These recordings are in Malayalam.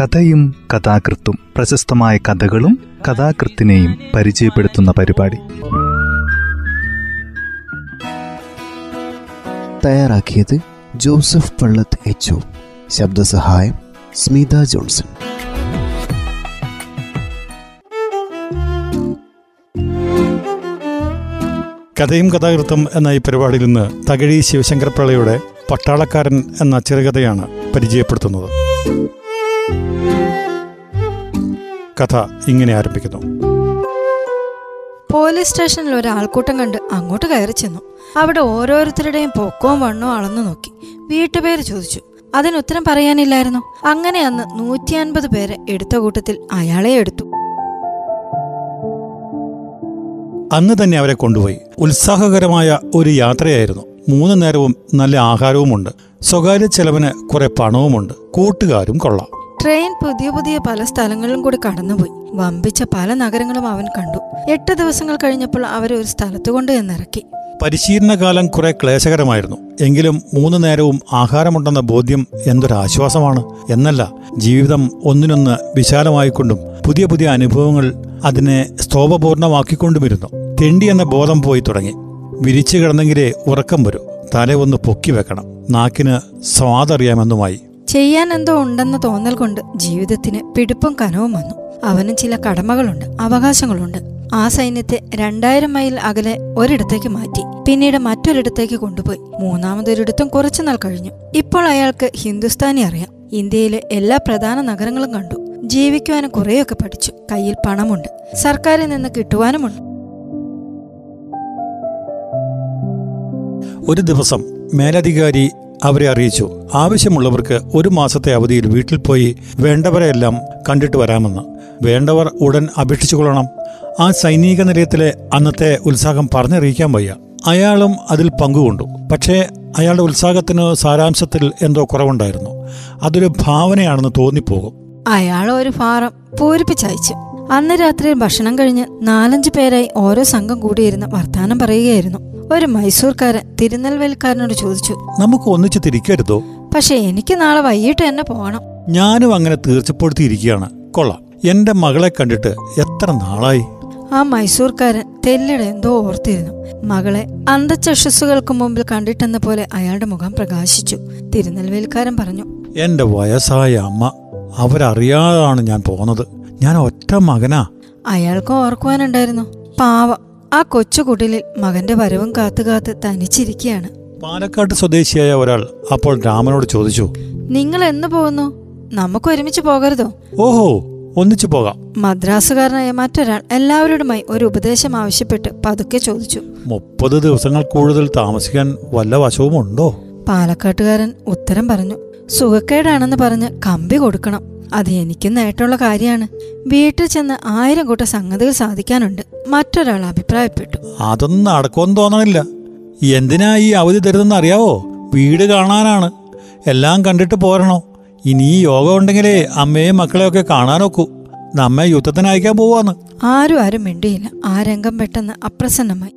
കഥയും കഥാകൃത്തും പ്രശസ്തമായ കഥകളും കഥാകൃത്തിനെയും പരിചയപ്പെടുത്തുന്ന പരിപാടി. തയ്യാറാക്കിയത് ജോസഫ് പള്ളത്ത് എച്ച് ശബ്ദസഹായം സ്മിത ജോൺസൺ. കഥയും കഥാകൃത്തും എന്ന ഈ പരിപാടിയിൽ നിന്ന് തകഴി ശിവശങ്കർ പിള്ളയുടെ പട്ടാളക്കാരൻ എന്ന ചെറുകഥയാണ് പരിചയപ്പെടുത്തുന്നത്. കഥ ഇങ്ങനെ ആരംഭിക്കുന്നു. പോലീസ് സ്റ്റേഷനിൽ ഒരു ആൾക്കൂട്ടം കണ്ട് അങ്ങോട്ട് കയറി ചെന്നു. അവിടെ ഓരോരുത്തരുടെയും പൊക്കവും വണ്ണവും അളന്നു നോക്കി. വീട്ടുപേര് ചോദിച്ചു അതിന് ഉത്തരം പറയാനില്ലായിരുന്നു? അങ്ങനെ അന്ന് നൂറ്റി അൻപത് പേരെ എടുത്ത കൂട്ടത്തിൽ അയാളെ എടുത്തു. അന്ന് തന്നെ അവരെ കൊണ്ടുപോയി. ഉത്സാഹകരമായ ഒരു യാത്രയായിരുന്നു. മൂന്ന് നേരവും നല്ല ആഹാരവുമുണ്ട്. സ്വകാര്യ ചെലവിന് കുറെ പണവുമുണ്ട്. കൂട്ടുകാരും കൊള്ളാം. ട്രെയിൻ പുതിയ പുതിയ പല സ്ഥലങ്ങളിലും കൂടി കടന്നുപോയി. വമ്പിച്ച പല നഗരങ്ങളും അവൻ കണ്ടു. എട്ട് ദിവസങ്ങൾ കഴിഞ്ഞപ്പോൾ അവരെ ഒരു സ്ഥലത്ത് കൊണ്ട് എന്നിറക്കി പരിശീലനകാലം കുറെ ക്ലേശകരമായിരുന്നു. എങ്കിലും മൂന്നു നേരവും ആഹാരമുണ്ടെന്ന ബോധ്യം എന്തൊരാശ്വാസമാണ് എന്നല്ല ജീവിതം ഒന്നിനൊന്ന് വിശാലമായിക്കൊണ്ടും പുതിയ പുതിയ അനുഭവങ്ങൾ അതിനെ സ്തോപപൂർണമാക്കിക്കൊണ്ടുമിരുന്നു. തെണ്ടി എന്ന ബോധം പോയി തുടങ്ങി. വിരിച്ചു കിടന്നെങ്കിലേ ഉറക്കം വരൂ. തല ഒന്ന് പൊക്കി വെക്കണം. നാക്കിന് സ്വാദറിയാമെന്നുമായി. ചെയ്യാൻ എന്തോ ഉണ്ടെന്ന തോന്നൽ കൊണ്ട് ജീവിതത്തിന് പിടിപ്പും കനവും വന്നു. അവനും ചില കടമകളുണ്ട് അവകാശങ്ങളുണ്ട്. ആ സൈന്യത്തെ രണ്ടായിരം മൈൽ അകലെ ഒരിടത്തേക്ക് മാറ്റി പിന്നീട് മറ്റൊരിടത്തേക്ക് കൊണ്ടുപോയി. മൂന്നാമതൊരിടത്തും കുറച്ചുനാൾ കഴിഞ്ഞു. ഇപ്പോൾ അയാൾക്ക് ഹിന്ദുസ്ഥാനി അറിയാം. ഇന്ത്യയിലെ എല്ലാ പ്രധാന നഗരങ്ങളും കണ്ടു. ജീവിക്കുവാനും കുറേയൊക്കെ പഠിച്ചു. കയ്യിൽ പണമുണ്ട്. സർക്കാരിൽ നിന്ന് കിട്ടുവാനുമുണ്ട്. ഒരു ദിവസം മേലധികാരി അവരെ അറിയിച്ചു. ആവശ്യമുള്ളവർക്ക് ഒരു മാസത്തെ അവധിയിൽ വീട്ടിൽ പോയി വേണ്ടവരെയെല്ലാം കണ്ടിട്ട് വരാമെന്ന്. വേണ്ടവർ ഉടൻ അപേക്ഷിച്ചുകൊള്ളണം. ആ സൈനിക നിലയത്തിലെ അന്നത്തെ ഉത്സാഹം പറഞ്ഞറിയിക്കാൻ വയ്യ. അയാളും അതിൽ പങ്കുകൊണ്ടു. പക്ഷേ അയാളുടെ ഉത്സാഹത്തിന് സാരാംശത്തിൽ എന്തോ കുറവുണ്ടായിരുന്നു. അതൊരു ഭാവനയാണെന്ന് തോന്നിപ്പോകും. അയാൾ ഒരു ഫാറം പൂരിപ്പിച്ചയച്ചു അന്ന് രാത്രി ഭക്ഷണം കഴിഞ്ഞ് നാലഞ്ച് പേരായി ഓരോ സംഘം കൂടിയിരുന്ന് വർത്താനം പറയുകയായിരുന്നു. ഒരു മൈസൂർക്കാരൻ തിരുനെൽവേലിക്കാരനോട് ചോദിച്ചു നമുക്ക് ഒന്നിച്ച് തിരിക്കരുതോ പക്ഷെ എനിക്ക് നാളെ വൈകിട്ട് തന്നെ പോകണം. ഞാനും അങ്ങനെ തീർച്ചപ്പെടുത്തിയിരിക്കുകയാണ്. കൊള്ളാം. എന്റെ മകളെ കണ്ടിട്ട് എത്ര നാളായി? ആ മൈസൂർക്കാരൻ തെല്ലിടെ എന്തോ ഓർത്തിരുന്നു. മകളെ അന്ധചക്ഷസ്സുകൾക്ക് മുമ്പിൽ കണ്ടിട്ടെന്ന പോലെ അയാളുടെ മുഖം പ്രകാശിച്ചു. തിരുനെൽവേലിക്കാരൻ പറഞ്ഞു എന്റെ വയസ്സായ അമ്മ അവരറിയാതാണ് ഞാൻ പോന്നത്. ഞാൻ ഒറ്റ മകനാ. അയാൾക്കും ഓർക്കുവാനുണ്ടായിരുന്നു. പാവം ആ കൊച്ചുകുടിലിൽ മകന്റെ വരവും കാത്തു കാത്ത് തനിച്ചിരിക്കുകയാണ്. പാലക്കാട് സ്വദേശിയായ ഒരാൾ അപ്പോൾ രാമനോട് ചോദിച്ചു നിങ്ങൾ എന്ന് പോകുന്നു? നമുക്ക് ഒരുമിച്ച് പോകരുതോ? ഓഹോ ഒന്നിച്ചു പോകാം. മദ്രാസുകാരനായ മറ്റൊരാൾ എല്ലാവരോടുമായി ഒരു ഉപദേശം ആവശ്യപ്പെട്ട് പതുക്കെ ചോദിച്ചു മുപ്പത് ദിവസങ്ങൾ കൂടുതൽ താമസിക്കാൻ വല്ല വശവും ഉണ്ടോ പാലക്കാട്ടുകാരൻ ഉത്തരം പറഞ്ഞു സുഖക്കേടാണെന്ന് പറഞ്ഞ് കമ്പി കൊടുക്കണം. അത് എനിക്കും നേട്ടമുള്ള കാര്യമാണ്. വീട്ടിൽ ചെന്ന് ആയിരം കൂട്ട സംഗതികൾ സാധിക്കാനുണ്ട്. മറ്റൊരാൾ അഭിപ്രായപ്പെട്ടു. അതൊന്നും നടക്കുമെന്ന് തോന്നണില്ല. എന്തിനാ ഈ അവധി തരുന്നെന്ന് അറിയാവോ? വീട് കാണാനാണ്. എല്ലാം കണ്ടിട്ട് പോരണോ? ഇനി ഈ യോഗം ഉണ്ടെങ്കിലേ അമ്മയും മക്കളെയൊക്കെ കാണാനൊക്കൂ നമ്മെ യുദ്ധത്തിന് അയക്കാൻ പോവാന്ന്. ആരും ആരും മിണ്ടിയില്ല. ആ രംഗം പെട്ടെന്ന് അപ്രസന്നമായി.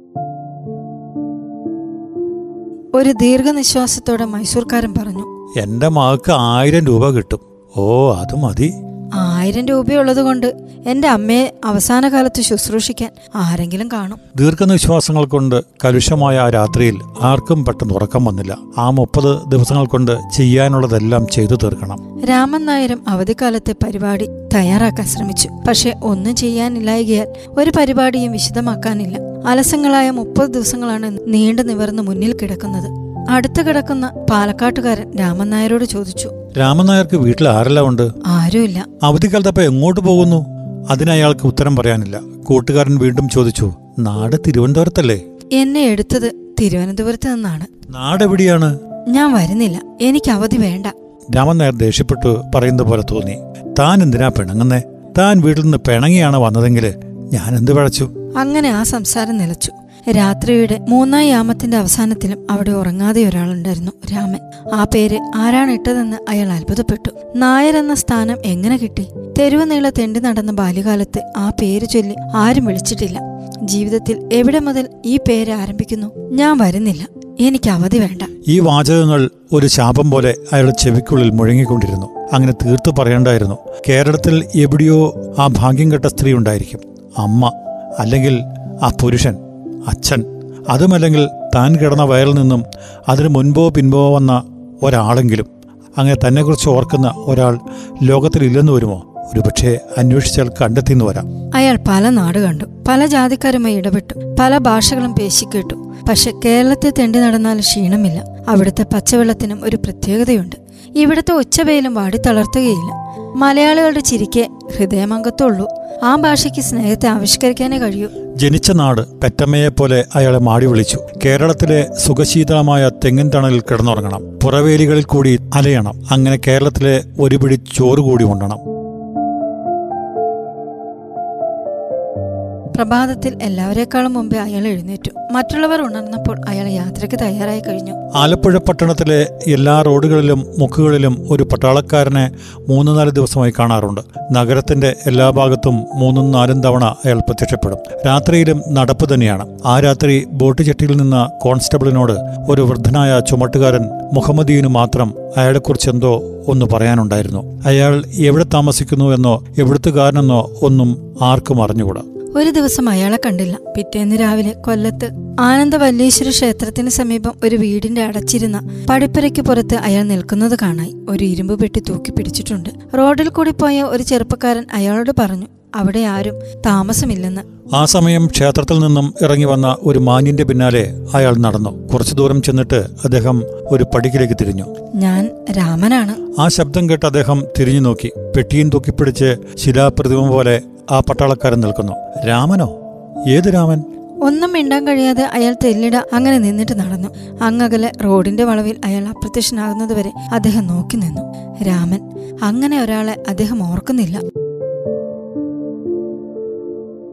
ഒരു ദീർഘനിശ്വാസത്തോടെ മൈസൂർക്കാരൻ പറഞ്ഞു. എന്റെ മകൾക്ക് ആയിരം രൂപ കിട്ടും. ഓ അത് മതി. ആയിരം രൂപയുള്ളത് കൊണ്ട് എന്റെ അമ്മയെ അവസാന കാലത്ത് ശുശ്രൂഷിക്കാൻ ആരെങ്കിലും കാണും. ദീർഘനിശ്വാസങ്ങൾ കൊണ്ട് കലുഷമായ ആ രാത്രിയിൽ ആർക്കും പെട്ടെന്ന് ഉറക്കം വന്നില്ല. ആ മുപ്പത് ദിവസങ്ങൾ കൊണ്ട് ചെയ്യാനുള്ളതെല്ലാം ചെയ്തു തീർക്കണം. രാമൻ നായരും അവധിക്കാലത്തെ പരിപാടി തയ്യാറാക്കാൻ ശ്രമിച്ചു. പക്ഷെ ഒന്നും ചെയ്യാനില്ലായകയാൽ ഒരു പരിപാടിയും വിശദമാക്കാനില്ല. അലസങ്ങളായ മുപ്പത് ദിവസങ്ങളാണ് നീണ്ടു നിവർന്ന് മുന്നിൽ കിടക്കുന്നത്. അടുത്ത് കിടക്കുന്ന പാലക്കാട്ടുകാരൻ രാമൻ നായരോട് ചോദിച്ചു. രാമൻ നായർക്ക് വീട്ടിൽ ആരെല്ലാം ഉണ്ട്? ആരുമില്ല. അവധിക്കാലത്തപ്പ എങ്ങോട്ട് പോകുന്നു? അതിനയാൾക്ക് ഉത്തരം പറയാനില്ല. കൂട്ടുകാരൻ വീണ്ടും ചോദിച്ചു നാട് തിരുവനന്തപുരത്തല്ലേ? എന്നെ എടുത്തത് തിരുവനന്തപുരത്ത് നിന്നാണ്. നാടെവിടെയാണ് ഞാൻ വരുന്നില്ല. എനിക്ക് അവധി വേണ്ട. രാമൻ നായർ ദേഷ്യപ്പെട്ടു പറയുന്ന പോലെ തോന്നി. താൻ എന്തിനാ പിണങ്ങുന്നേ? താൻ വീട്ടിൽ നിന്ന് പിണങ്ങിയാണ് വന്നതെങ്കിൽ ഞാൻ എന്ത് പഴച്ചു? അങ്ങനെ ആ സംസാരം നിലച്ചു. രാത്രിയുടെ മൂന്നാം യാമത്തിന്റെ അവസാനത്തിലും അവിടെ ഉറങ്ങാതെ ഒരാളുണ്ടായിരുന്നു രാമൻ. ആ പേര് ആരാണ് ഇട്ടതെന്ന് അയാൾ അത്ഭുതപ്പെട്ടു. നായർ എന്ന സ്ഥാനം എങ്ങനെ കിട്ടി? തെരുവ് നീള തെണ്ടി നടന്ന ബാല്യകാലത്ത് ആ പേര് ചൊല്ലി ആരും വിളിച്ചിട്ടില്ല. ജീവിതത്തിൽ എവിടെ മുതൽ ഈ പേര് ആരംഭിക്കുന്നു? ഞാൻ വരുന്നില്ല. എനിക്ക് അവധി വേണ്ട. ഈ വാചകങ്ങൾ ഒരു ശാപം പോലെ അയാളുടെ ചെവിക്കുള്ളിൽ മുഴങ്ങിക്കൊണ്ടിരുന്നു. അങ്ങനെ തീർത്തു പറയേണ്ടായിരുന്നു കേരളത്തിൽ എവിടെയോ ആ ഭാഗ്യം കെട്ട സ്ത്രീ ഉണ്ടായിരിക്കും. അമ്മ അല്ലെങ്കിൽ ആ പുരുഷൻ. അച്ഛൻ. അതുമല്ലെങ്കിൽ താൻ കിടന്ന വയറിൽ നിന്നും അതിനു മുൻപോ പിൻപോ വന്ന ഒരാളെങ്കിലും അങ്ങനെ തന്നെക്കുറിച്ച് ഓർക്കുന്ന ഒരാൾ ലോകത്തിൽ ഇല്ലെന്ന് വരുമോ? ഒരുപക്ഷെ അന്വേഷിച്ചാൽ കണ്ടെത്തിന്ന് വരാം. അയാൾ പല നാട് കണ്ടു. പല ജാതിക്കാരുമായി ഇടപെട്ടു. പല ഭാഷകളും പേശിക്കേട്ടു. പക്ഷെ കേരളത്തെ തെണ്ടി നടന്നാൽ ക്ഷീണമില്ല. അവിടുത്തെ പച്ചവെള്ളത്തിനും ഒരു പ്രത്യേകതയുണ്ട്. ഇവിടുത്തെ ഉച്ചവെയിലും വാടി തളർത്തുകയില്ല. മലയാളികളുടെ ചിരിക്കെ ഹൃദയമംഗത്തുള്ളൂ. ആ ഭാഷയ്ക്ക് സ്നേഹത്തെ ആവിഷ്കരിക്കാനേ കഴിയൂ. ജനിച്ച നാട് പെറ്റമ്മയെപ്പോലെ അയാളെ മാടി വിളിച്ചു. കേരളത്തിലെ സുഖശീതളമായ തെങ്ങിൻ തണലിൽ കിടന്നുറങ്ങണം. പുറവേലികളിൽ കൂടി അലയണം. അങ്ങനെ കേരളത്തിലെ ഒരുപിടി ചോറ് കൂടി ഉണ്ടണം പ്രഭാതത്തിൽ എല്ലാവരെക്കാളും മുമ്പേ അയാൾ എഴുന്നേറ്റു. മറ്റുള്ളവർ ഉണർന്നപ്പോൾ അയാൾ യാത്രയ്ക്ക് തയ്യാറായി കഴിഞ്ഞു. ആലപ്പുഴ പട്ടണത്തിലെ എല്ലാ റോഡുകളിലും മുക്കുകളിലും ഒരു പട്ടാളക്കാരനെ മൂന്ന് നാല് ദിവസമായി കാണാറുണ്ട്. നഗരത്തിന്റെ എല്ലാ ഭാഗത്തും മൂന്നും നാലും തവണ അയാൾ പ്രത്യക്ഷപ്പെടും. രാത്രിയിലും നടപ്പ് തന്നെയാണ്. ആ രാത്രി ബോട്ട് ചെട്ടിയിൽ നിന്ന കോൺസ്റ്റബിളിനോട് ഒരു വൃദ്ധനായ ചുമട്ടുകാരൻ മുഹമ്മദീനു മാത്രം അയാളെക്കുറിച്ച് എന്തോ ഒന്ന് പറയാനുണ്ടായിരുന്നു. അയാൾ എവിടെ താമസിക്കുന്നു എന്നോ എവിടുത്തുകാരനെന്നോ ഒന്നും ആർക്കും അറിഞ്ഞുകൂടാ. ഒരു ദിവസം അയാളെ കണ്ടില്ല. പിറ്റേന്ന് രാവിലെ കൊല്ലത്ത് ആനന്ദ വല്ലീശ്വര ക്ഷേത്രത്തിന് സമീപം ഒരു വീടിന്റെ അടച്ചിരുന്ന പടിപ്പുരയ്ക്ക് പുറത്ത് അയാൾ നിൽക്കുന്നത് കാണായി. ഒരു ഇരുമ്പ് പെട്ടി തൂക്കി പിടിച്ചിട്ടുണ്ട്. റോഡിൽ കൂടി പോയ ഒരു ചെറുപ്പക്കാരൻ അയാളോട് പറഞ്ഞു അവിടെ ആരും താമസമില്ലെന്ന്. ആ സമയം ക്ഷേത്രത്തിൽ നിന്നും ഇറങ്ങി വന്ന ഒരു മാന്യന്റെ പിന്നാലെ അയാൾ നടന്നു. കുറച്ചു ദൂരം ചെന്നിട്ട് അദ്ദേഹം ഒരു പടിക്കിലേക്ക് തിരിഞ്ഞു. ഞാൻ രാമനാണ്. ആ ശബ്ദം കേട്ട് അദ്ദേഹം തിരിഞ്ഞു നോക്കി പെട്ടിയും തൂക്കിപ്പിടിച്ച് ശിലാപ്രതിമ പോലെ ആ പട്ടാളക്കാരൻ നിൽക്കുന്നു. രാമനോ? ഏത് രാമൻ? ഒന്നും മിണ്ടാൻ കഴിയാതെ അയാൾ തെല്ലിട അങ്ങനെ നിന്നിട്ട് നടന്നു. അങ്ങകലെ റോഡിന്റെ വളവിൽ അയാൾ അപ്രത്യക്ഷനാകുന്നതുവരെ അദ്ദേഹം നോക്കി നിന്നു. രാമൻ അങ്ങനെ ഒരാളെ അദ്ദേഹം ഓർക്കുന്നില്ല.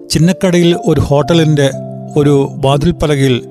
ചിന്നക്കടയിൽ ഒരു ഹോട്ടലിന്റെ ഒരു വാതിൽപ്പലകയിൽ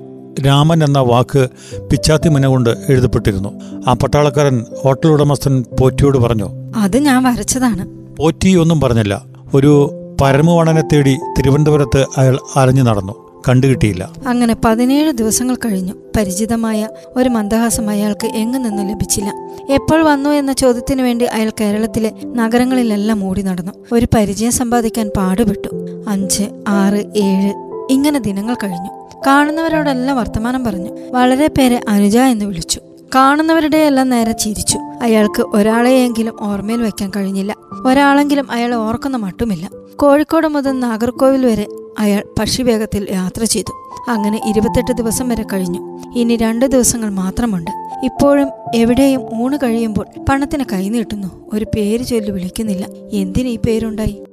രാമൻ എന്ന വാക്ക് പിച്ചാത്തി മുന കൊണ്ട് എഴുതപ്പെട്ടിരുന്നു. ആ പട്ടാളക്കാരൻ ഹോട്ടൽ ഉടമസ്ഥൻ പോറ്റിയോട് പറഞ്ഞു അത് ഞാൻ വരച്ചതാണ്. പോറ്റി ഒന്നും പറഞ്ഞില്ല. ഒരു പരമവണനെ തേടി തിരുവനന്തപുരത്ത് അയാൾ അലഞ്ഞു നടന്നു. കണ്ടുകിട്ടിയില്ല. അങ്ങനെ പതിനേഴ് ദിവസങ്ങൾ കഴിഞ്ഞു. പരിചിതമായ ഒരു മന്ദഹാസം അയാൾക്ക് എങ്ങു നിന്നും ലഭിച്ചില്ല. എപ്പോൾ വന്നു എന്ന ചോദ്യത്തിനു വേണ്ടി അയാൾ കേരളത്തിലെ നഗരങ്ങളിലെല്ലാം ഓടി നടന്നു. ഒരു പരിചയം സമ്പാദിക്കാൻ പാടുപെട്ടു. അഞ്ച് ആറ് ഏഴ് ഇങ്ങനെ ദിനങ്ങൾ കഴിഞ്ഞു. കാണുന്നവരോടെല്ലാം വർത്തമാനം പറഞ്ഞു. വളരെ പേരെ അനുജ എന്ന് വിളിച്ചു. കാണുന്നവരുടെ എല്ലാം നേരെ ചിരിച്ചു. അയാൾക്ക് ഒരാളെയെങ്കിലും ഓർമ്മയിൽ വയ്ക്കാൻ കഴിഞ്ഞില്ല. ഒരാളെങ്കിലും അയാൾ ഓർക്കുന്ന മട്ടുമില്ല. കോഴിക്കോട് മുതൽ നാഗർകോവിൽ വരെ അയാൾ പക്ഷിവേഗത്തിൽ യാത്ര ചെയ്തു. അങ്ങനെ ഇരുപത്തെട്ട് ദിവസം വരെ കഴിഞ്ഞു. ഇനി രണ്ട് ദിവസങ്ങൾ മാത്രമുണ്ട്. ഇപ്പോഴും എവിടെയും ഊണ് കഴിയുമ്പോൾ പണത്തിന് കൈനീട്ടുന്നു ഒരു പേര് ചൊല്ലി വിളിക്കുന്നില്ല. എന്തിനീ പേരുണ്ടായി?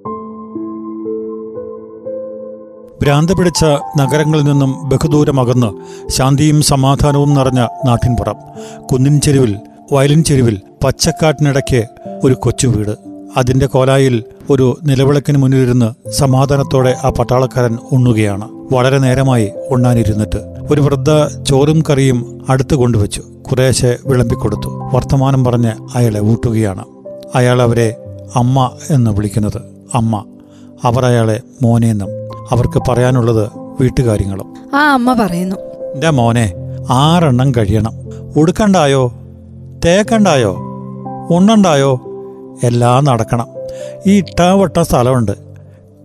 ഭ്രാന്ത് പിടിച്ച നഗരങ്ങളിൽ നിന്നും ബഹുദൂരമകന്ന് ശാന്തിയും സമാധാനവും നിറഞ്ഞ നാട്ടിൻപുറം. കുന്നിൻ ചെരുവിൽ വയലിൻ ചെരുവിൽ പച്ചക്കാട്ടിനിടയ്ക്ക് ഒരു കൊച്ചു വീട്. അതിന്റെ കോലായിൽ ഒരു നിലവിളക്കിന് മുന്നിലിരുന്ന് സമാധാനത്തോടെ ആ പട്ടാളക്കാരൻ ഉണ്ണുകയാണ്. വളരെ നേരമായി ഉണ്ണാനിരുന്നിട്ട്. ഒരു വൃദ്ധ ചോറും കറിയും അടുത്ത് കൊണ്ടുവച്ചു. കുറേശ്ശെ വിളമ്പിക്കൊടുത്തു. വർത്തമാനം പറഞ്ഞ് അയാളെ ഊട്ടുകയാണ്. അയാൾ അവരെ അമ്മ എന്ന് വിളിക്കുന്നത്. അമ്മ. അവർ അയാളെ മോനെന്നും അവർക്ക് പറയാനുള്ളത് വീട്ടുകാര്യങ്ങളും. ആ അമ്മ പറയുന്നു. എന്റെ മോനെ ആറെണ്ണം കഴിയണം. ഉടുക്കണ്ടായോ? തേക്കണ്ടായോ? ഉണ്ണണ്ടായോ? എല്ലാം നടക്കണം. ഈ ഇട്ടാവട്ട സ്ഥലമുണ്ട്.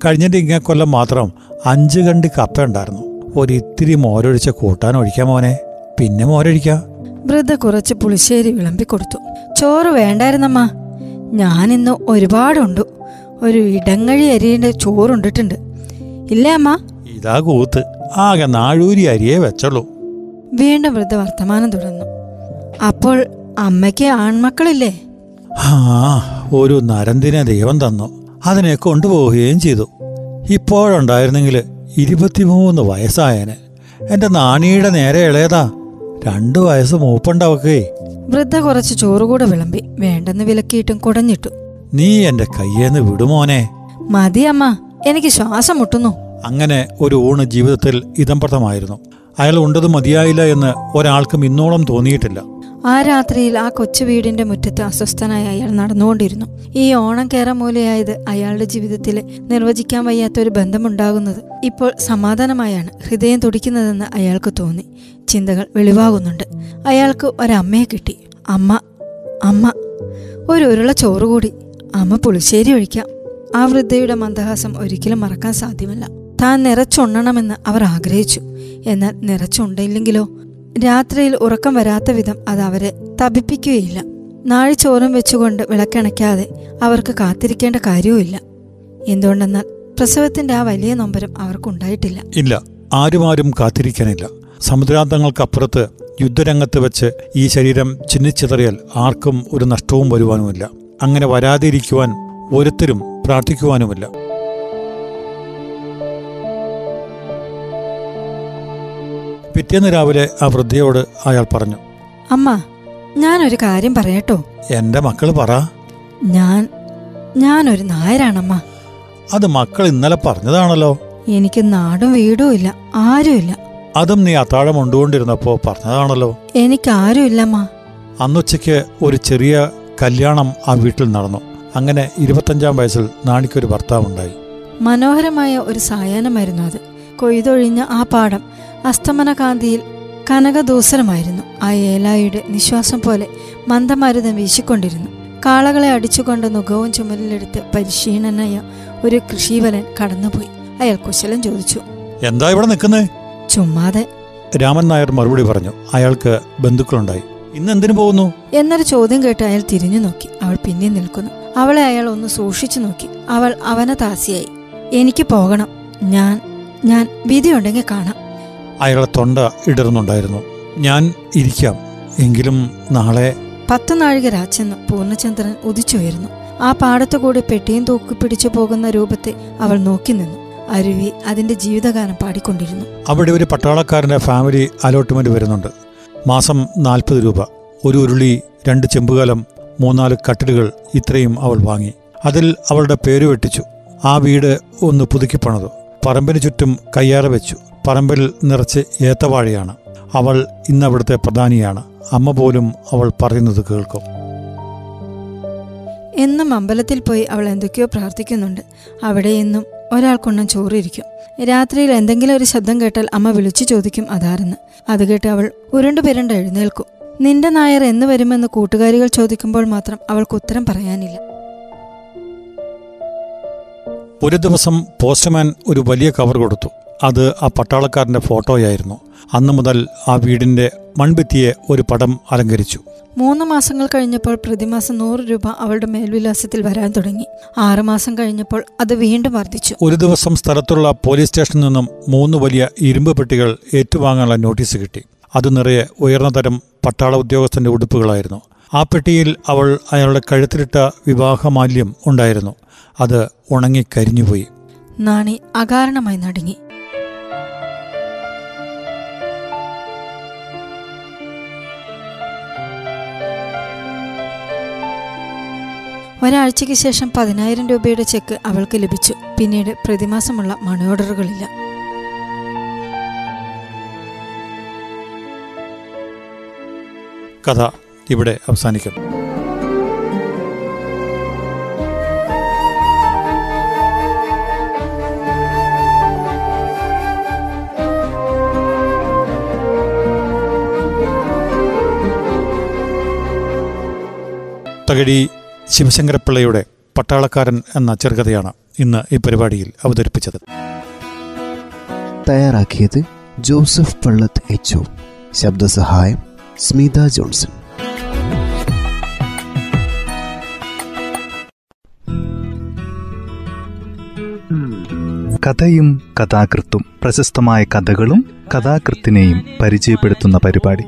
കഴിഞ്ഞിട്ട് ഇങ്ങനെ കൊല്ലം മാത്രം അഞ്ച് കണ്ടി കപ്പ ഉണ്ടായിരുന്നു. ഒരിത്തിരി മോരൊഴിച്ച കൂട്ടാൻ ഒഴിക്കാം മോനെ. പിന്നെ മോരൊഴിക്കാം? വൃദ്ധ കുറച്ച് പുളിശ്ശേരി വിളമ്പി കൊടുത്തു. ചോറ് വേണ്ടായിരുന്നമ്മ. ഞാനിന്ന് ഒരുപാടുണ്ട്. ഒരു ഇടങ്ങഴി അരിയുടെ ചോറുണ്ടിട്ടുണ്ട്. ഇല്ലേ അമ്മ. ഇതാ കൂത്ത്. ആകെ നാഴൂരി അരിയേ വെച്ചുള്ളൂ വീണ്ട വൃദ്ധ. വർത്തമാനം തുടർന്നു. അപ്പോൾ അമ്മയ്ക്ക് ആൺമക്കളില്ലേ? ആ ഒരു നരന്തിനെ ദൈവം തന്നു. അതിനെ കൊണ്ടുപോവുകയും ചെയ്തു. ഇപ്പോഴുണ്ടായിരുന്നെങ്കിൽ ഇരുപത്തിമൂന്ന് വയസ്സായന്. എന്റെ നാണിയുടെ നേരെ ഇളയതാ. രണ്ടു വയസ്സ് മൂപ്പണ്ടവക്കേ വൃദ്ധ കുറച്ച് ചോറുകൂടെ വിളമ്പി വേണ്ടെന്ന് വിലക്കിയിട്ടും കുടഞ്ഞിട്ടു. നീ എന്റെ കയ്യേന്ന് വിടുമോനെ. മതി അമ്മ. എനിക്ക് ശ്വാസം മുട്ടുന്നു അങ്ങനെ ഒരു ഊണ് ജീവിതത്തിൽ ഇതംപ്രദമായിരുന്നു അയാൾ ഉണ്ടത് മതിയായില്ല എന്ന് ഒരാൾക്കും ഇന്നോളം തോന്നിയിട്ടില്ല. ആ രാത്രിയിൽ ആ കൊച്ചു വീടിന്റെ മുറ്റത്ത് അസ്വസ്ഥനായി അയാൾ നടന്നുകൊണ്ടിരുന്നു. ഈ ഓണം കേറമൂലയായത് അയാളുടെ ജീവിതത്തിൽ നിർവചിക്കാൻ വയ്യാത്ത ഒരു ബന്ധമുണ്ടാകുന്നത് ഇപ്പോൾ സമാധാനമായാണ് ഹൃദയം തുടിക്കുന്നതെന്ന് അയാൾക്ക് തോന്നി. ചിന്തകൾ വെളിവാകുന്നുണ്ട്. അയാൾക്ക് ഒരമ്മയെ കിട്ടി. അമ്മ അമ്മ ഒരു ഉരുള ചോറ് കൂടി. അമ്മ പുളിശ്ശേരി ഒഴിക്കാം. ആ വൃദ്ധയുടെ മന്ദഹാസം ഒരിക്കലും മറക്കാൻ സാധ്യമല്ല. താൻ നിറച്ചുണ്ണണമെന്ന് അവർ ആഗ്രഹിച്ചു. എന്നാൽ നിറച്ചുണ്ടില്ലെങ്കിലോ രാത്രിയിൽ ഉറക്കം വരാത്ത വിധം അത് അവരെ തപിപ്പിക്കുകയില്ല. നാഴി ചോറും വെച്ചുകൊണ്ട് വിളക്കണയ്ക്കാതെ അവർക്ക് കാത്തിരിക്കേണ്ട കാര്യവുമില്ല. എന്തുകൊണ്ടെന്നാൽ പ്രസവത്തിന്റെ ആ വലിയ നൊമ്പരം അവർക്കുണ്ടായിട്ടില്ല. ഇല്ല ആരും ആരും കാത്തിരിക്കാനില്ല. സമുദ്രാന്തങ്ങൾക്കപ്പുറത്ത് യുദ്ധരംഗത്ത് വെച്ച് ഈ ശരീരം ചിന്നിച്ചിതറിയാൽ ആർക്കും ഒരു നഷ്ടവും വരുവാനുമില്ല. അങ്ങനെ വരാതിരിക്കുവാൻ ഒരുത്തരും പ്രാർത്ഥിക്കുവാനുമില്ല. പിറ്റേന്ന് രാവിലെ ആ വൃദ്ധയോട് അയാൾ പറഞ്ഞു അമ്മ ഞാനൊരു കാര്യം പറയട്ടോ. എന്റെ മക്കൾ പറ. ഞാൻ ഞാനൊരു നായരാണമ്മ. അത് മക്കൾ ഇന്നലെ പറഞ്ഞതാണല്ലോ. എനിക്ക് നാടും വീടും ഇല്ല ആരുമില്ല അതും നീ അത്താഴം ഉണ്ടുകൊണ്ടിരുന്നപ്പോ പറഞ്ഞതാണല്ലോ. എനിക്ക് ആരുമില്ലമ്മ അന്നുച്ചയ്ക്ക് ഒരു ചെറിയ കല്യാണം ആ വീട്ടിൽ നടന്നു. അങ്ങനെ ഇരുപത്തഞ്ചാം വയസ്സിൽ നാണിക്കൊരു ഭർത്താവുണ്ടായി. മനോഹരമായ ഒരു സായാഹ്നമായിരുന്നു അത്. കൊയ്തൊഴിഞ്ഞ ആ പാടം അസ്തമനകാന്തിയിൽ കനകദൂസരമായിരുന്നു ആ ഏലായുടെ നിശ്വാസം പോലെ മന്ദമരുതം വീശിക്കൊണ്ടിരുന്നു. കാളകളെ അടിച്ചുകൊണ്ട് നുഖവും ചുമലിലെടുത്ത് പരിശീലനായ ഒരു കൃഷിവലൻ കടന്നുപോയി. അയാൾ കുശലം ചോദിച്ചു. എന്താ ഇവിടെ നിൽക്കുന്നത് ചുമ്മാതെ. രാമൻ നായർ മറുപടി പറഞ്ഞു. അയാൾക്ക് ബന്ധുക്കളുണ്ടായി. ഇന്ന് എന്തിനു പോകുന്നു? എന്നൊരു ചോദ്യം കേട്ട് അയാൾ തിരിഞ്ഞു നോക്കി. അവൾ പിന്നെ നിൽക്കുന്നു. അവളെ അയാൾ ഒന്ന് സൂക്ഷിച്ചു നോക്കി. അവൾ അവനെ താസിയായി എനിക്ക് പോകണം. ഞാൻ ഞാൻ വിധിയുണ്ടെങ്കിൽ കാണാം. അയാളെ തൊണ്ട ഇടറുന്നുണ്ടായിരുന്നു ഞാൻ ഇരിക്കാം. എങ്കിലും നാളെ പത്തു നാഴിക രാച്ചെന്ന് പൂർണചന്ദ്രൻ ഉദിച്ചുയരുന്നു. ആ പാടത്തു കൂടി പെട്ടിയും തൂക്കി പിടിച്ചു പോകുന്ന രൂപത്തെ അവൾ നോക്കി നിന്നു. അരുവി അതിന്റെ ജീവിതഗാനം പാടിക്കൊണ്ടിരുന്നു. അവിടെ ഒരു പട്ടാളക്കാരന്റെ ഫാമിലി അലോട്ട്മെന്റ് വരുന്നുണ്ട്. മാസം നാൽപ്പത് രൂപ. ഒരു ഉരുളി രണ്ട് ചെമ്പുകലം മൂന്നാൽ കട്ടിലുകൾ ഇത്രയും അവൾ വാങ്ങി. അതിൽ അവളുടെ പേര് വെട്ടിച്ചു. ആ വീട് ഒന്ന് പുതുക്കി പുതുക്കിപ്പണതു പറമ്പിന് ചുറ്റും കയ്യാറ വെച്ചു. പറമ്പിൽ നിറച്ച് ഏത്തവാഴയാണ്. അവൾ ഇന്നവിടുത്തെ പ്രധാനിയാണ്. അമ്മ പോലും അവൾ പറയുന്നത് കേൾക്കും. എന്നും അമ്പലത്തിൽ പോയി അവൾ എന്തൊക്കെയോ പ്രാർത്ഥിക്കുന്നുണ്ട്. അവിടെ എന്നും ഒരാൾക്കൊണ്ണം ചോറിരിക്കും. രാത്രിയിൽ എന്തെങ്കിലും ഒരു ശബ്ദം കേട്ടാൽ അമ്മ വിളിച്ചു ചോദിക്കും അതാരെന്ന്. അത് കേട്ട് അവൾ ഉരുണ്ടു പിരണ്ട് എഴുന്നേൽക്കും. നിന്റെ നായർ എന്ന് വരുമെന്ന് കൂട്ടുകാരികൾ ചോദിക്കുമ്പോൾ മാത്രം അവൾക്ക് ഉത്തരം പറയാനില്ല. ഒരു ദിവസം പോസ്റ്റ്മാൻ ഒരു വലിയ കവർ കൊടുത്തു. അത് ആ പട്ടാളക്കാരന്റെ ഫോട്ടോയായിരുന്നു. അന്നു മുതൽ ആ വീടിന്റെ മൺഭിത്തിയെ ഒരു പടം അലങ്കരിച്ചു. മൂന്ന് മാസങ്ങൾ കഴിഞ്ഞപ്പോൾ പ്രതിമാസം നൂറ് രൂപ അവളുടെ മേൽവിലാസത്തിൽ വരാൻ തുടങ്ങി. ആറുമാസം കഴിഞ്ഞപ്പോൾ അത് വീണ്ടും വർദ്ധിച്ചു. ഒരു ദിവസം സ്ഥലത്തുള്ള പോലീസ് സ്റ്റേഷനിൽ നിന്നും മൂന്ന് വലിയ ഇരുമ്പ് പെട്ടികൾ ഏറ്റുവാങ്ങാനുള്ള നോട്ടീസ് കിട്ടി. അത് നിറയെ ഉയർന്ന തരം പട്ടാള ഉദ്യോഗസ്ഥന്റെ ഉടുപ്പുകളായിരുന്നു. ആ പെട്ടിയിൽ അവൾ അയാളുടെ കഴുത്തിലിട്ട വിവാഹമാല്യം ഉണ്ടായിരുന്നു. അത് ഉണങ്ങി കരിഞ്ഞുപോയി. നാണി അകാരണമായി നടുങ്ങി. ഒരാഴ്ചയ്ക്ക് ശേഷം പതിനായിരം രൂപയുടെ ചെക്ക് അവൾക്ക് ലഭിച്ചു. പിന്നീട് പ്രതിമാസമുള്ള മണി ഓർഡറുകളില്ല. കഥ ഇവിടെ അവസാനിക്കും. തകഴി ശിവശങ്കരപ്പിള്ളയുടെ പട്ടാളക്കാരൻ എന്ന ചെറുകഥയാണ് ഇന്ന് ഈ പരിപാടിയിൽ അവതരിപ്പിച്ചത്. തയ്യാറാക്കിയത് ജോസഫ് പള്ളത്ത് എച്ച് ശബ്ദസഹായം സ്മിത ജോൺസൺ. കഥയും കഥാകൃത്തും പ്രശസ്തമായ കഥകളും കഥാകൃത്തിനെയും പരിചയപ്പെടുത്തുന്ന പരിപാടി.